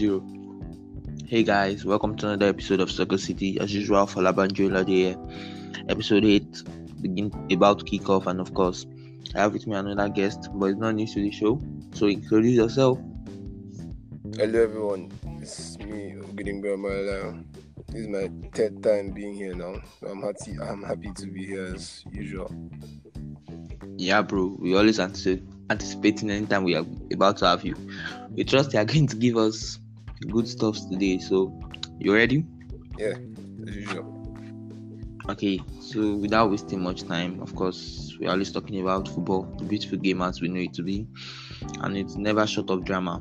zero. Hey guys, welcome to another episode of Soccer City. As usual, for Labanjo here. Episode 8 begin about to kick off, and of course, I have with me another guest, but it's not new to the show. So introduce yourself. Hello everyone, it's me Ogedengbe Omorolayo. This is my third time being here now. I'm happy I'm happy to be here as usual. Yeah, bro. We always anticipate anticipating anytime we are about to have you. We trust you are going to give us good stuff today. So, you ready? Yeah, as usual. Okay, so without wasting much time, of course, we're always talking about football, the beautiful game as we know it to be, and it's never short of drama.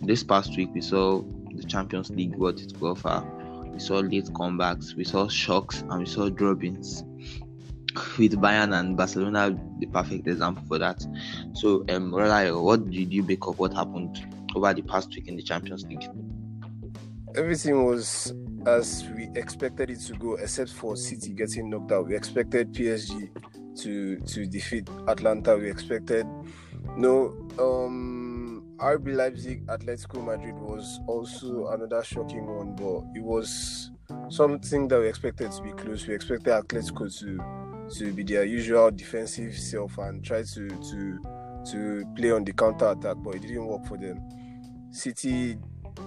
This past week, we saw the Champions League what it could offer. We saw late comebacks, we saw shocks, and we saw droppings with Bayern and Barcelona, the perfect example for that. So, um, what did you make of what happened over the past week in the Champions League? Everything was as we expected it to go, except for City getting knocked out. We expected PSG to to defeat Atalanta. We expected no um RB Leipzig Atletico Madrid was also another shocking one, but it was something that we expected to be close. We expected Atletico to to be their usual defensive self and try to to to play on the counter attack, but it didn't work for them. City,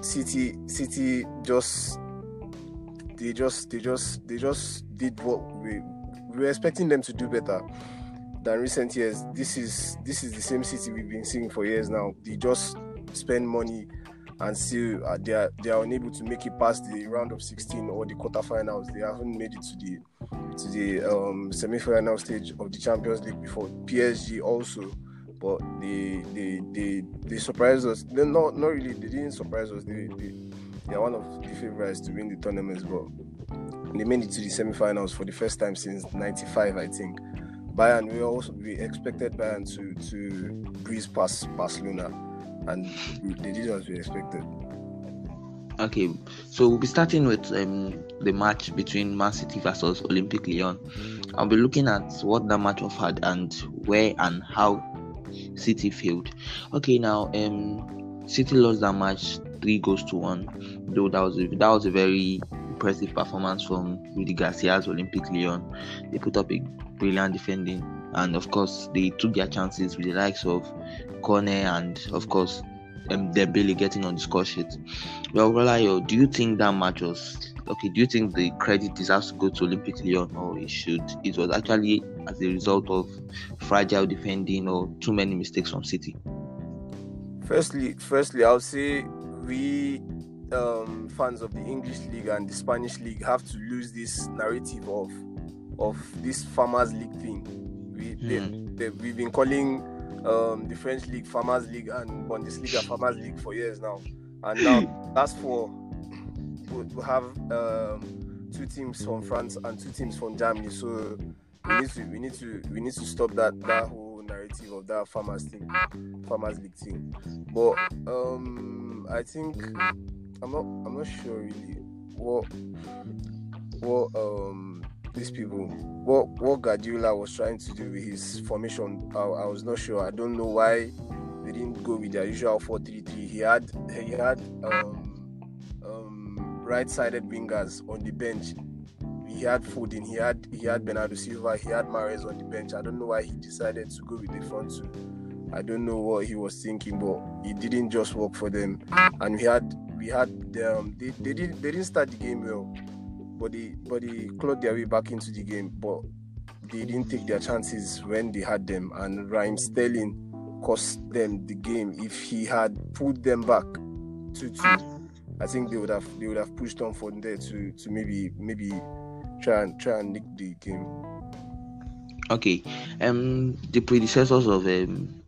City, City just they just they just they just did what we, we were expecting them to do better than recent years. This is this is the same City we've been seeing for years now. They just spend money and still uh, they are they are unable to make it past the round of 16 or the quarterfinals. They haven't made it to the to the um, semi-final stage of the Champions League before. PSG also, but they they they they surprised us. They not not really. They didn't surprise us. They they, they are one of the favorites to win the tournaments, but they made it to the semi-finals for the first time since '95, I think. Bayern, we also we expected Bayern to to breeze past Barcelona, and they did as we expected. Okay, so we'll be starting with um, the match between Man City versus Olympic Lyon. I'll be looking at what that match offered and where and how City failed. Okay, now um, City lost that match three goals to one. Though that was a, that was a very impressive performance from Rudy Garcia's Olympic Lyon. They put up a brilliant defending, and of course they took their chances with the likes of Cornet and of course um, Dembele getting on the score sheet. Well, Relayo, do you think that match was okay? Do you think the credit deserves to go to Olympic Lyon, or it should? It was actually as a result of fragile defending or too many mistakes from City. Firstly, firstly, I'll say we um, fans of the English league and the Spanish league have to lose this narrative of of this farmers league thing. We they, Hmm. they, we've been calling um, the French league farmers league and Bundesliga farmers league for years now, and now that's for we we have um, two teams from France and two teams from Germany. So we need to we need to we need to stop that that whole narrative of that farmers thing, farmers league thing. But um, I think I'm not I'm not sure really what what um these people what what Guardiola was trying to do with his formation. I, I was not sure. I don't know why they didn't go with their usual 4-3-3. He had he had um, um, right-sided wingers on the bench. He had Foden, he had he had Bernardo Silva, he had Mahrez on the bench. I don't know why he decided to go with the front two. I don't know what he was thinking, but it didn't just work for them. And we had we had um, they, they didn't they didn't start the game well, but they but they clawed their way back into the game. But they didn't take their chances when they had them. And Raheem Sterling cost them the game. If he had pulled them back two two, I think they would have they would have pushed on from there to to maybe maybe try and try and nick the game. Okay, um, the predecessors of um,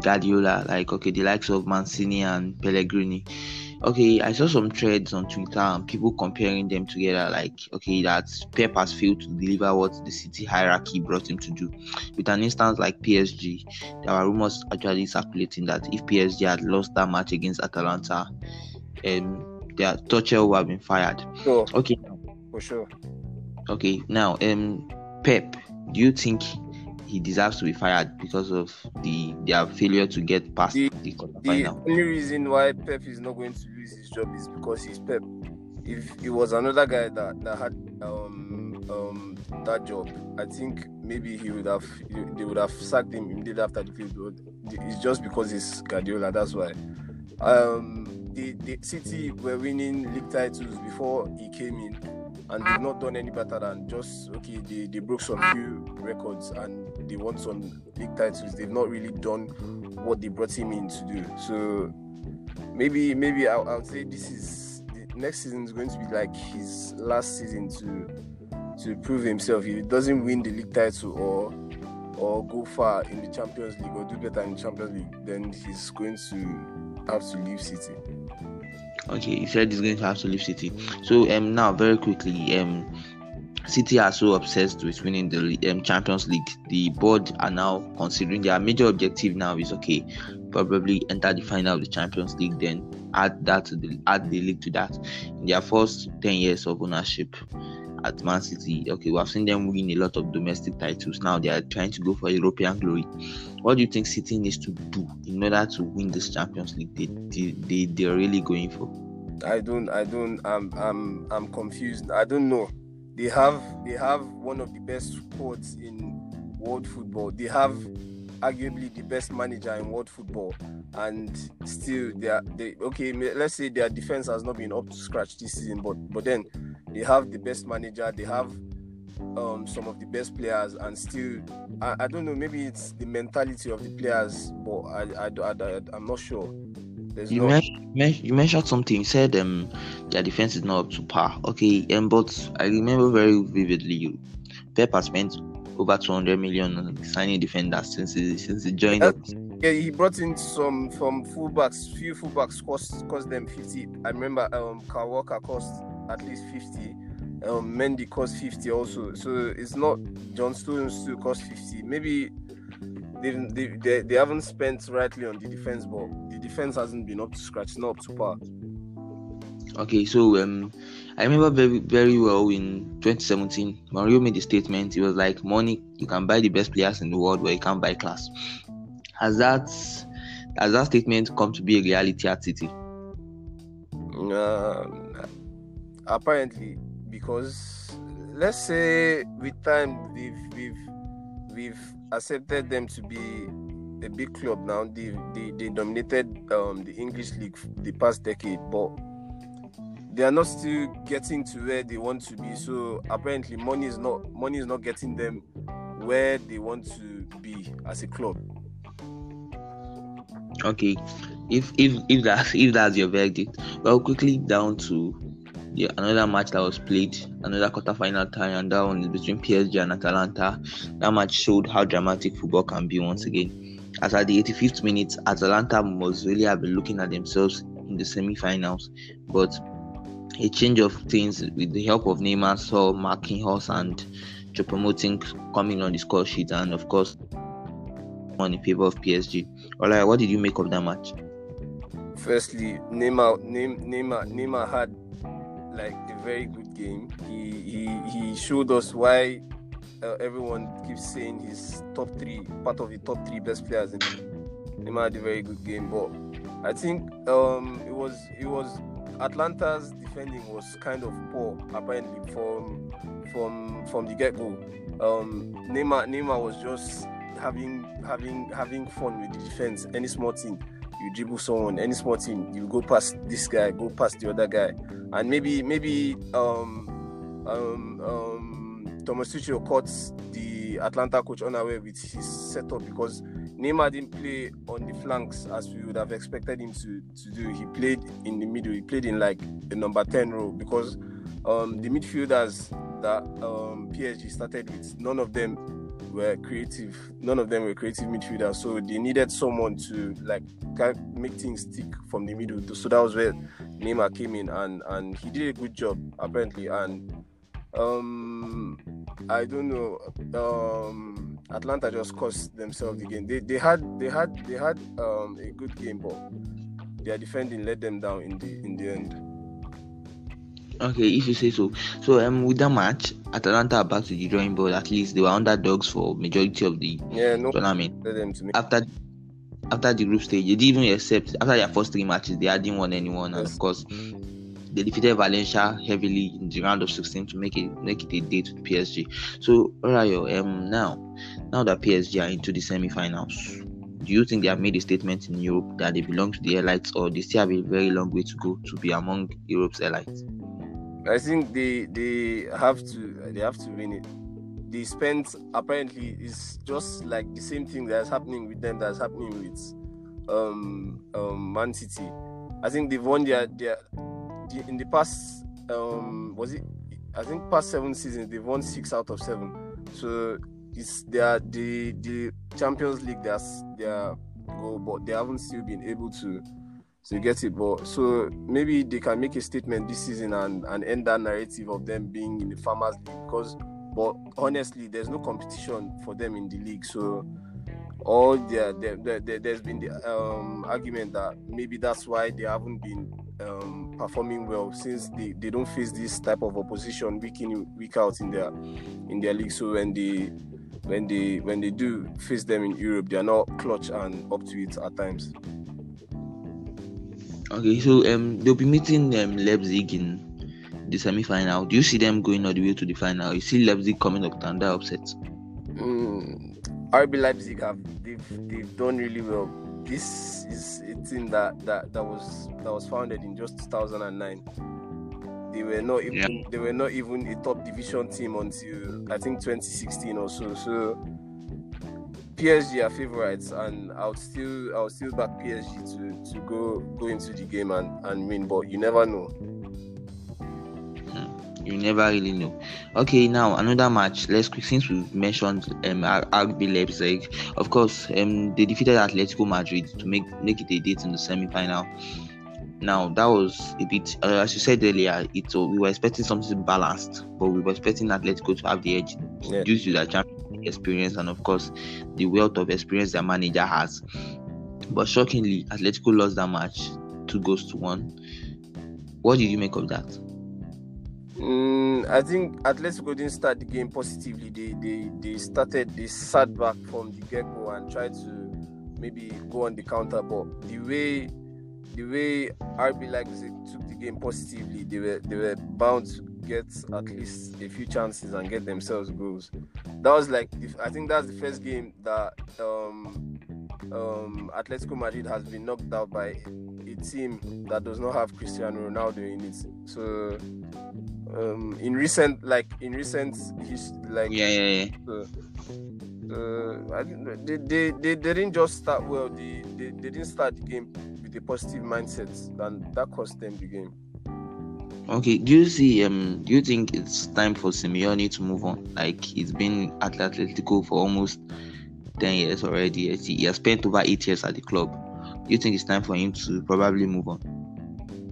Guardiola, like okay, the likes of Mancini and Pellegrini. Okay, I saw some threads on Twitter and people comparing them together. Like, okay, that Pep has failed to deliver what the City hierarchy brought him to do. With an instance like PSG, there were rumors actually circulating that if PSG had lost that match against Atalanta, um, their Tuchel would have been fired. So Okay, for sure. Okay, now um Pep, do you think he deserves to be fired because of the their failure to get past the, the quarterfinal. The only reason why Pep is not going to lose his job is because he's Pep. If it was another guy that, that had um, um, that job, I think maybe he would have they would have sacked him immediately after the field. It's just because he's Guardiola. That's why. Um, the, the City were winning league titles before he came in, and they've not done any better than just okay. They, they broke some few records and they won some league titles. They've not really done what they brought him in to do. So maybe maybe I, I would say this is next season is going to be like his last season to to prove himself. If he doesn't win the league title or or go far in the Champions League or do better in the Champions League, then he's going to have to leave City. Okay, he said he's going to have to leave City. So um now very quickly um City are so obsessed with winning the um, Champions League. The board are now considering their major objective now is okay, probably enter the final of the Champions League, then add that to the add the league to that. In their first 10 years of ownership at Man City, okay, we have seen them win a lot of domestic titles. Now they are trying to go for European glory. What do you think City needs to do in order to win this Champions League? They they, they they're really going for. I don't I don't I'm I'm I'm confused. I don't know. They have they have one of the best squads in world football. They have arguably the best manager in world football, and still they are they okay. Let's say their defense has not been up to scratch this season, but but then they have the best manager. They have um, some of the best players, and still I, I don't know. Maybe it's the mentality of the players, but I I, I'm not sure. There's you, no... mentioned, you mentioned something. You said um their defense is not up to par. Okay, um, but I remember very vividly. Pep has spent over 200 million on signing defenders since he, since he joined uh, Yeah, he brought in some from fullbacks. Few fullbacks cost cost them 50. I remember um Kyle Walker cost at least 50. Um, Mendy cost 50 also. So it's not John Stones still cost 50. Maybe they, they, they haven't spent rightly on the defense, but the defense hasn't been up to scratch, not up to par. Okay, so um, I remember very very well in 2017, Mario made a statement. He was like, "Money, you can buy the best players in the world, but you can't buy class." Has that has that statement come to be a reality at City? Um, apparently, because let's say with time we've we've we've accepted them to be a big club now. They they, they dominated um, the English league the past decade, but they are not still getting to where they want to be. So apparently, money is not money is not getting them where they want to be as a club. Okay, if if if that if that's your verdict, well, quickly down to another match that was played, another quarter-final tie, and that one is between PSG and Atalanta. That match showed how dramatic football can be once again. As at the 85th minute, Atalanta must really have been looking at themselves in the semi-finals, but a change of things with the help of Neymar saw Marquinhos and Choupo-Moting coming on the score sheet, and of course, on in favor of PSG. Alright, what did you make of that match? Firstly, Neymar, Neymar, Neymar had like a very good game. He he he showed us why uh, everyone keeps saying he's top three, part of the top three best players. In Neymar had a very good game, but I think um, it was it was Atalanta's defending was kind of poor apparently from from from the get go. Um, Neymar Neymar was just having having having fun with the defense. Any small thing, you dribble someone. Any small thing, you go past this guy, go past the other guy, and maybe maybe um um um Thomas Tuchel caught the Atalanta coach unaware with his setup because Neymar didn't play on the flanks as we would have expected him to, to do. He played in the middle. He played in like the number 10 role because um, the midfielders that um, PSG started with, none of them were creative. None of them were creative midfielders. So they needed someone to like make things stick from the middle. So that was where Neymar came in and, and he did a good job apparently. And um, I don't know. Um, Atalanta just cost themselves the game. They they had they had they had um, a good game, but their defending let them down in the in the end. Okay, if you say so. So um with that match, Atalanta are back to the drawing board. At least they were underdogs for majority of the Yeah, no tournament. them to me. After after the group stage, they didn't even accept after their first three matches, they hadn't won anyone, and Yes. of course they defeated Valencia heavily in the round of 16 to make it make it a date with PSG. So Rayo, um now now that PSG are into the semi-finals, do you think they have made a statement in Europe that they belong to the elites or they still have a very long way to go to be among Europe's elites? I think they they have to they have to win it. They spent apparently it's just like the same thing that's happening with them that's happening with um um Man City. I think they've won their their the, in the past um was it I think past seven seasons they've won six out of seven. So it's they are the the Champions League that's their goal, but they haven't still been able to to get it. But so maybe they can make a statement this season and, and end that narrative of them being in the farmers league because but honestly there's no competition for them in the league. So all their, their, their, there- there's been the um, argument that maybe that's why they haven't been um, performing well since they, they don't face this type of opposition week in week out in their in their league. So when they when they when they do face them in Europe, they are not clutch and up to it at times. Okay, so um they'll be meeting um Leipzig in the semi-final. Do you see them going all the way to the final? You see Leipzig coming up under upset. Mm, RB Leipzig have they've they've done really well. This is a team that that that was that was founded in just 2009. They were not even they were not even a top division team until I think 2016 or so. So PSG are favorites, and I'll still I would still back PSG to to go go into the game and and win. But you never know. You never really know. Okay, now another match. Let's quick since we've mentioned um RB Leipzig. Of course, um they defeated Atletico Madrid to make make it a date in the semi-final. Now that was a bit, uh, as you said earlier, it uh, we were expecting something balanced, but we were expecting Atletico to have the edge Yeah. due to their champion experience and of course the wealth of experience their manager has. But shockingly, Atletico lost that match, two goals to one. What did you make of that? Mm, I think Atletico didn't start the game positively. They they they started they sat back from the get go and tried to maybe go on the counter, but the way the way RB Leipzig took the game positively, they were they were bound to get at least a few chances and get themselves goals. That was like I think that's the first game that um um Atletico Madrid has been knocked out by a team that does not have Cristiano Ronaldo in it. So um in recent like in recent his like Yeah, yeah, yeah. uh, uh, I they, they, they, they didn't just start well they, they, they didn't start the game with a positive mindset and that cost them the game Okay, do you see um do you think it's time for Simeone to move on? Like he's been at Atletico for almost ten years already. He he has spent over eight years at the club. Do you think it's time for him to probably move on?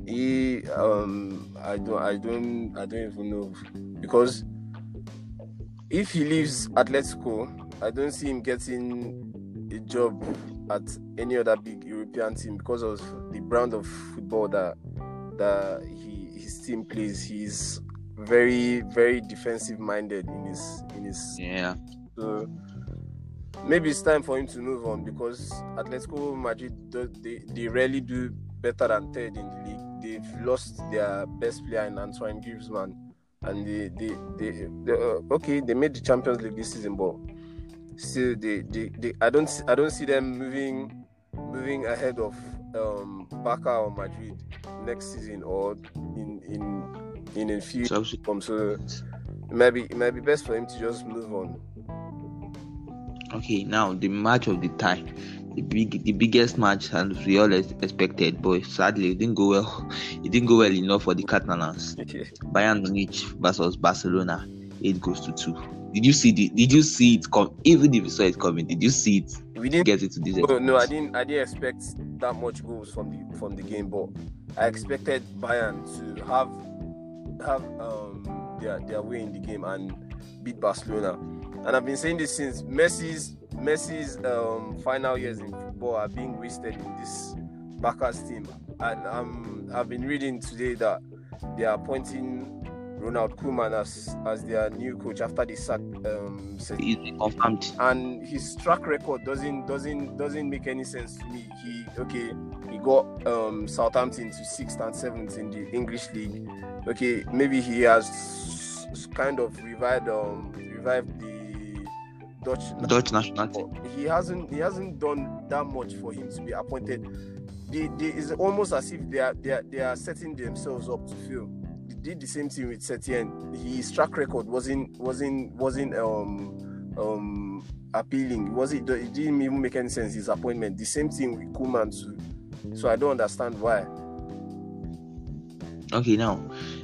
he um I don't I don't I don't even know because if he leaves Atletico I don't see him getting a job at any other big European team because of the brand of football that that he his team plays. He's very very defensive minded in his in his Yeah. so maybe it's time for him to move on because Atletico Madrid they, they rarely do better than third in the league. They've lost their best player in Antoine Griezmann, and they they, they, they uh, okay they made the Champions League this season, but still they, they, they I don't see- I don't see them moving moving ahead of um Barca or Madrid next season or in in in a few So. So it might be it might be best for him to just move on. okay, now the match of the tie. The big the biggest match and we all ex- expected, but sadly it didn't go well. It didn't go well enough for the Catalans. Bayern Munich versus Barcelona, eight goes to two. Did you see the did you see it come even if you saw it coming, did you see it We didn't get it to this Oh, no, I didn't. I didn't expect that much goals from the from the game, but I expected Bayern to have have um their their way in the game and beat Barcelona. And I've been saying this since Messi's Messi's um final years in football are being wasted in this Barca's team. And um I've been reading today that they are appointing Ronald Koeman as as their new coach after they sacked um He's confirmed. and his track record doesn't doesn't doesn't make any sense to me. He okay, he got um Southampton to sixth and seventh in the English league. Okay, maybe he has kind of revived um revived the Dutch Dutch national but he hasn't he hasn't done that much for him to be appointed. They, they, it's almost as if they are, they are they are setting themselves up to fail. They did the same thing with Setien. His track record wasn't wasn't wasn't um um appealing. It wasn't it didn't even make any sense his appointment. The same thing with Koeman too. So I don't understand why. Okay, now,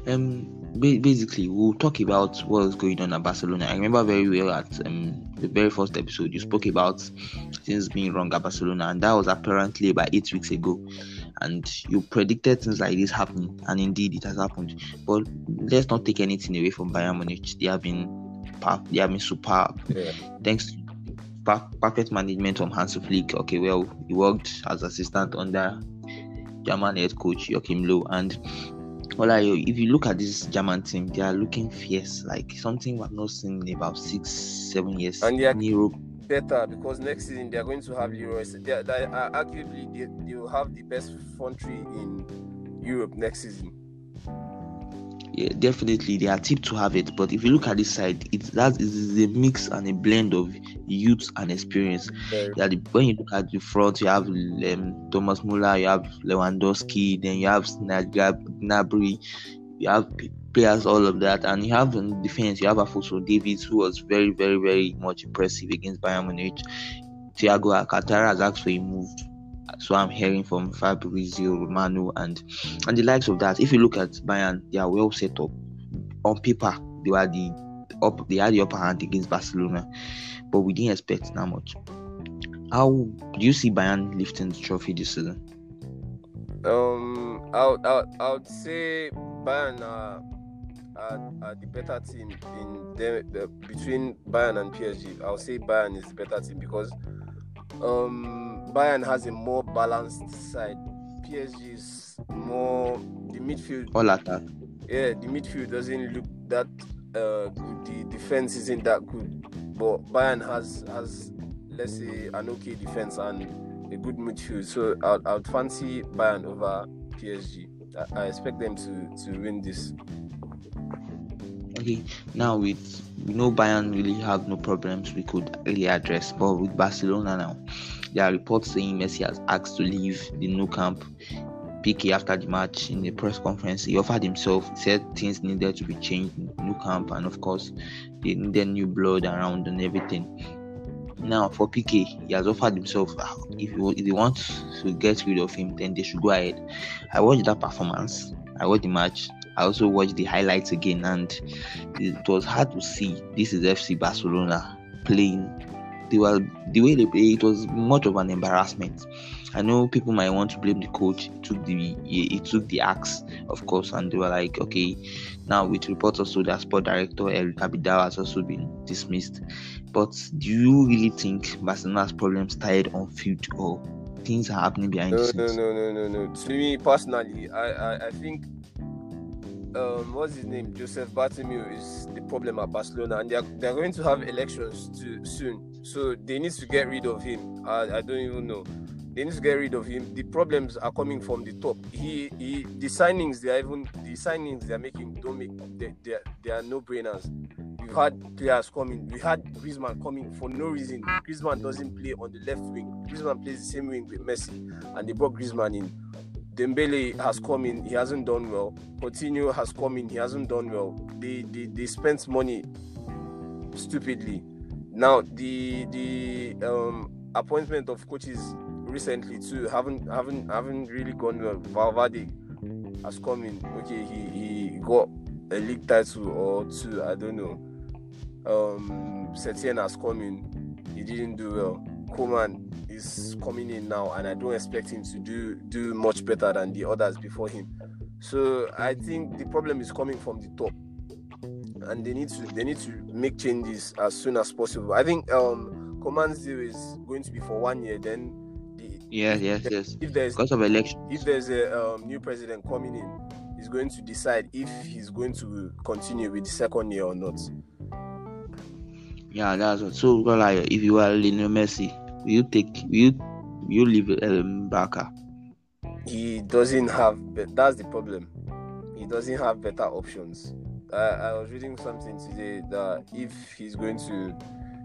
um, basically, we'll talk about what is going on at Barcelona. I remember very well at um the very first episode you spoke about things being wrong at Barcelona, and that was apparently about eight weeks ago. And you predicted things like this happening, and indeed it has happened. But let's not take anything away from Bayern Munich. They have been, they have been superb Yeah. thanks to perfect management from Hans Flick. Okay, well, he worked as assistant under German head coach Joachim Löw, and well, I, if you look at this German team, they are looking fierce, like something we've not seen in about six, seven years And they are- in Europe. Better because next season they are going to have Leroy. They, they are, arguably they, they will have the best front three in Europe next season. Yeah, definitely they are tipped to have it. But if you look at this side, it's that is a mix and a blend of youth and experience. Very Yeah, the, when you look at the front, you have um, Thomas Muller, you have Lewandowski, then you have Gnabry, you have players, all of that, and you have in defense, you have Alphonso Davies, who was very, very, very much impressive against Bayern Munich. Thiago Alcantara has actually moved. So I'm hearing from Fabrizio Romano and and the likes of that. If you look at Bayern, they are well set up. On paper, they were the up they had the upper hand against Barcelona, but we didn't expect that much. How do you see Bayern lifting the trophy this season? Um, I would, I I would say Bayern are, are, are the better team in the, the between Bayern and PSG. I would say Bayern is the better team because um Bayern has a more balanced side. PSG is more the midfield. All attack. Yeah, the midfield doesn't look that uh, good. The defense isn't that good, but Bayern has has let's say an okay defense and a good midfield. So I'd, I'd fancy Bayern over PSG. I, I expect them to to win this. Now with we know Bayern really have no problems we could really address, but with Barcelona now, there are reports saying Messi has asked to leave the Nou Camp. Piqué after the match in the press conference, he offered himself, said things needed to be changed in the Nou Camp, and of course, they needed new blood around and everything. Now for Piqué, he has offered himself. ah, If he, if they want to get rid of him, then they should go ahead. I watched that performance. I watched the match. I also watched the highlights again, and it was hard to see. This is FC Barcelona playing. They were the way they play. It was much of an embarrassment. I know people might want to blame the coach. He took the he, he took the axe, of course, and they were like, okay, now with reports also that sport director Eric Abidal has also been dismissed. But do you really think Barcelona's problems started on field or things are happening behind No, the no, scenes? no, no, no, no. To me personally, I I, I think um what's his name Joseph Bartomeu is the problem at Barcelona, and they are they are going to have elections to soon, so they need to get rid of him. I, I don't even know. They need to get rid of him. The problems are coming from the top. He he the signings they are even the signings they are making don't make they they, are- they are no brainers. We've had players coming. We had Griezmann coming for no reason. Griezmann doesn't play on the left wing. Griezmann plays the same wing with Messi, and they brought Griezmann in. Dembele has come in, he hasn't done well. Coutinho has come in, he hasn't done well. They they, they spent money stupidly. Now the the um, appointment of coaches recently too haven't haven't haven't really gone well. Valverde has come in. Okay, he, he got a league title or two, I don't know. Um Setien has come in, he didn't do well. Koeman is coming in now, and I don't expect him to do do much better than the others before him. So I think the problem is coming from the top, and they need to they need to make changes as soon as possible. I think um Koeman's deal is going to be for one year. Then the, Yes, yes, yes. if there's Because of election. if there's a um, new president coming in, he's going to decide if he's going to continue with the second year or not. Yeah, that's what. So, like, if you are Lionel Messi, will you take will you will you leave um, Barca? He doesn't have. That's the problem. He doesn't have better options. I, I was reading something today that if he's going to,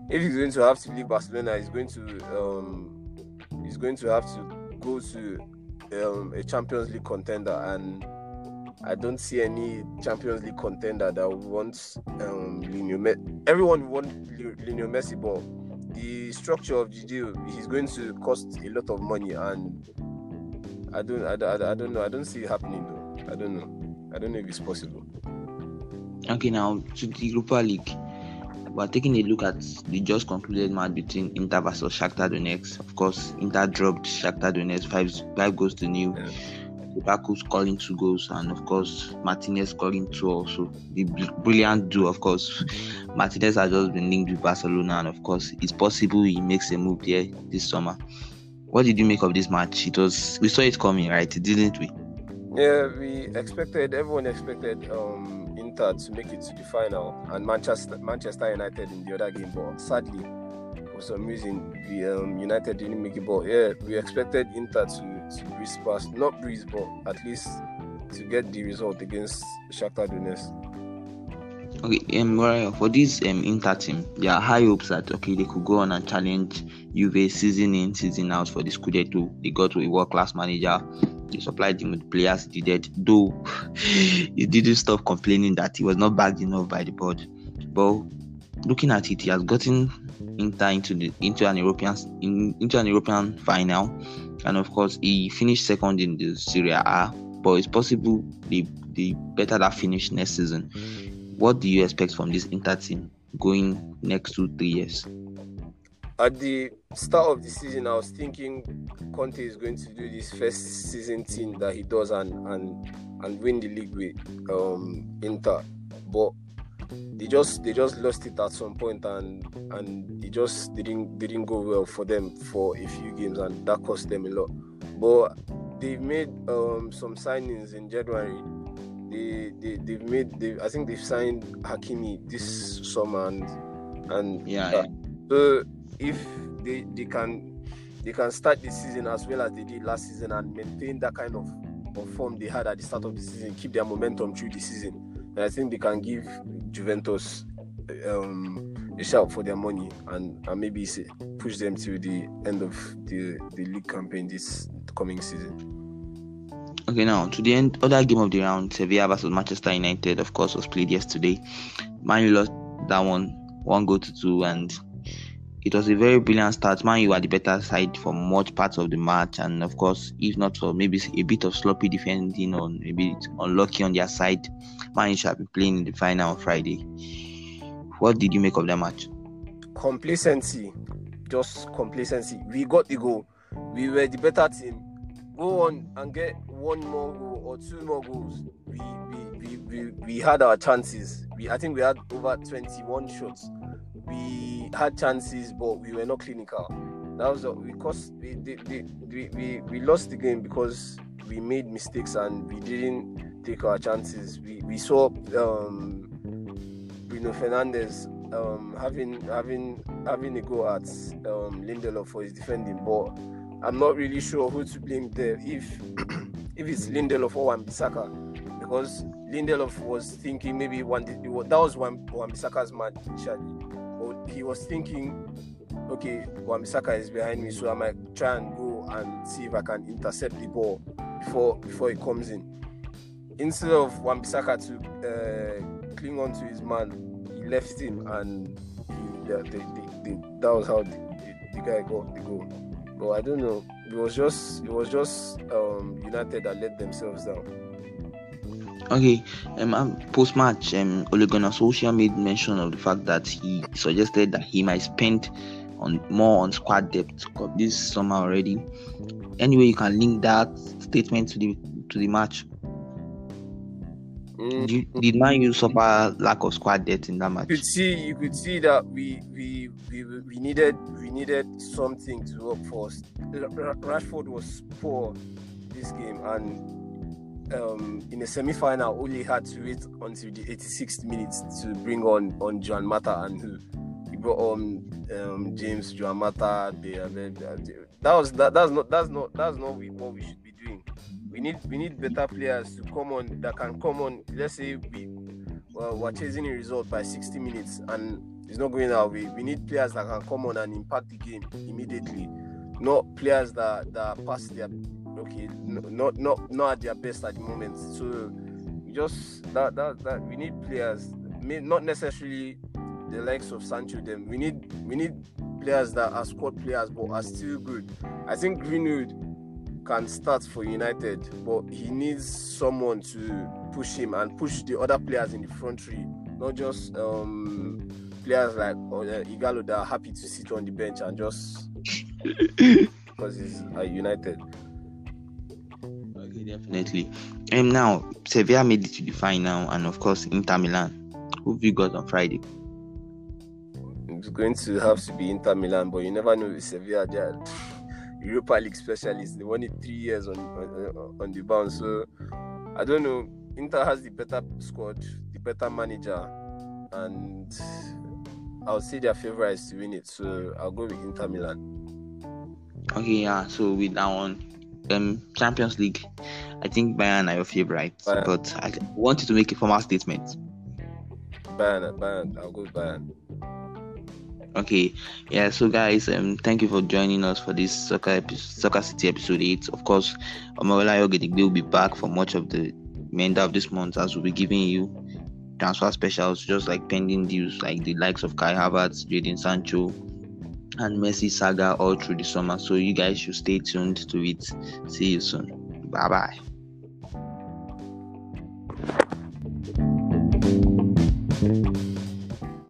if he's going to have to leave Barcelona, he's going to um, he's going to have to go to um, a Champions League contender, and I don't see any Champions League contender that wants um, Lionel. Everyone wants Lionel Messi, but the structure of the deal is going to cost a lot of money, and I don't, I, I, I don't know. I don't see it happening though. I don't know. I don't know if it's possible. Okay, now to the Europa League we're taking a look at the just concluded match between Inter versus Shakhtar Donetsk. Of course, Inter dropped Shakhtar Donetsk five five goals to nil. Yeah. Lukaku scoring two goals, and of course Martinez scoring two also. The brilliant duo, of course. Martinez has just been linked with Barcelona, and of course it's possible he makes a move there this summer. What did you make of this match? It was we saw it coming, right? Didn't we? Yeah, we expected. Everyone expected um, Inter to make it to the final, and Manchester Manchester United in the other game. But sadly, for some reason, the um, United didn't make it. But yeah, we expected Inter to to breeze past, not breeze, but at least to get the result against Shakhtar Donetsk. Okay, um, for this um, Inter team, there are high hopes that okay they could go on and challenge Juve season in, season out for the Scudetto. They got a world class manager they supplied him with players he did, though he didn't stop complaining that he was not backed enough by the board. But looking at it, he has gotten Inter into the into an European in, into an European final, and of course he finished second in the Serie A. But it's possible the they better that finish next season. What do you expect from this Inter team going next two three years? at the start of the season, I was thinking Conte is going to do this first season thing that he does and and and win the league with um, Inter, but they just they just lost it at some point and and it just didn't didn't go well for them for a few games and that cost them a lot. But they've made um, some signings in January. They, they they've made they I think they've signed Hakimi this summer and and yeah, yeah. so if they, they can they can start the season as well as they did last season and maintain that kind of, of form they had at the start of the season, keep their momentum through the season, I think they can give Juventus um, a shout for their money and, and maybe push them to the end of the, the league campaign this coming season. Okay, now to the end, other game of the round, Sevilla versus Manchester United, of course, was played yesterday. Man lost that one, one goal to two, and it was a very brilliant start. Man U were the better side for much parts of the match, and of course, if not for maybe a bit of sloppy defending or maybe unlucky on their side, Man U should be playing in the final on Friday. What did you make of that match? Complacency, just complacency. We got the goal. We were the better team. Go on and get one more goal or two more goals. We we, we, we, we had our chances. We I think we had over 21 shots we had chances, but we were not clinical. That was because we, we, we, we lost the game because we made mistakes and we didn't take our chances. We we saw um, Bruno Fernandes um, having having having a go at um, Lindelof for his defending, but I'm not really sure who to blame there. If if it's Lindelof or Wan-Bissaka, because Lindelof was thinking maybe one that was one Wan-Bissaka's match he was thinking, okay, Wan-Bissaka is behind me, so I might try and go and see if I can intercept the ball before before it comes in. Instead of Wan-Bissaka to uh, cling on to his man, he left him, and he, the, the, the, that was how the, guy got the goal. But I don't know. It was just it was just um, United that let themselves down. Okay, um, um post match, um, Ole Gunnar Solskjaer made mention of the fact that he suggested that he might spend on more on squad depth this summer already. Anyway, you can link that statement to the to the match. Mm. Did, did Man U suffer lack of squad depth in that match? You could see, you could see that we we we, we needed we needed something to work for. Rashford was poor this game, and um, in the semi-final only had to wait until the 86th minute to bring on on Juan Mata and who he brought on um, James Juan Mata. that was that, that's not that's not that's not what we should be doing. We need we need better players to come on that can come on. Let's say we we're chasing a result by 60 minutes and it's not going our way. We need players that can come on and impact the game immediately, not players that that pass their okay, not not not at their best at the moment. So just that that that we need players, not necessarily the likes of Sancho. Them we need we need players that are squad players but are still good. I think Greenwood can start for United, but he needs someone to push him and push the other players in the front three, not just um, players like uh, Ighalo that are happy to sit on the bench and just because he's at United definitely. And um, now Sevilla made it to the final, and of course Inter Milan. Who have you got on Friday? It's going to have to be Inter Milan, but you never know with Sevilla. They are Europa League specialists. They won it three years on on, on the bounce. So I don't know. Inter has the better squad, the better manager, and I would say their favourites to win it. So I'll go with Inter Milan. Okay, yeah. So with that one, um Champions League, I think Bayern are your favorites, Bayern. but I wanted to make a formal statement. Bayern, Bayern, I'll go Bayern. Okay, yeah. So guys, um, thank you for joining us for this soccer episode, soccer city episode eight. Of course, Omorolayo Ogedengbe will be back for much of the remainder of this month as we'll be giving you transfer specials, just like pending deals like the likes of Kai Havertz, Jadon Sancho, and Messi saga all through the summer. So you guys should stay tuned to it. See you soon. Bye bye.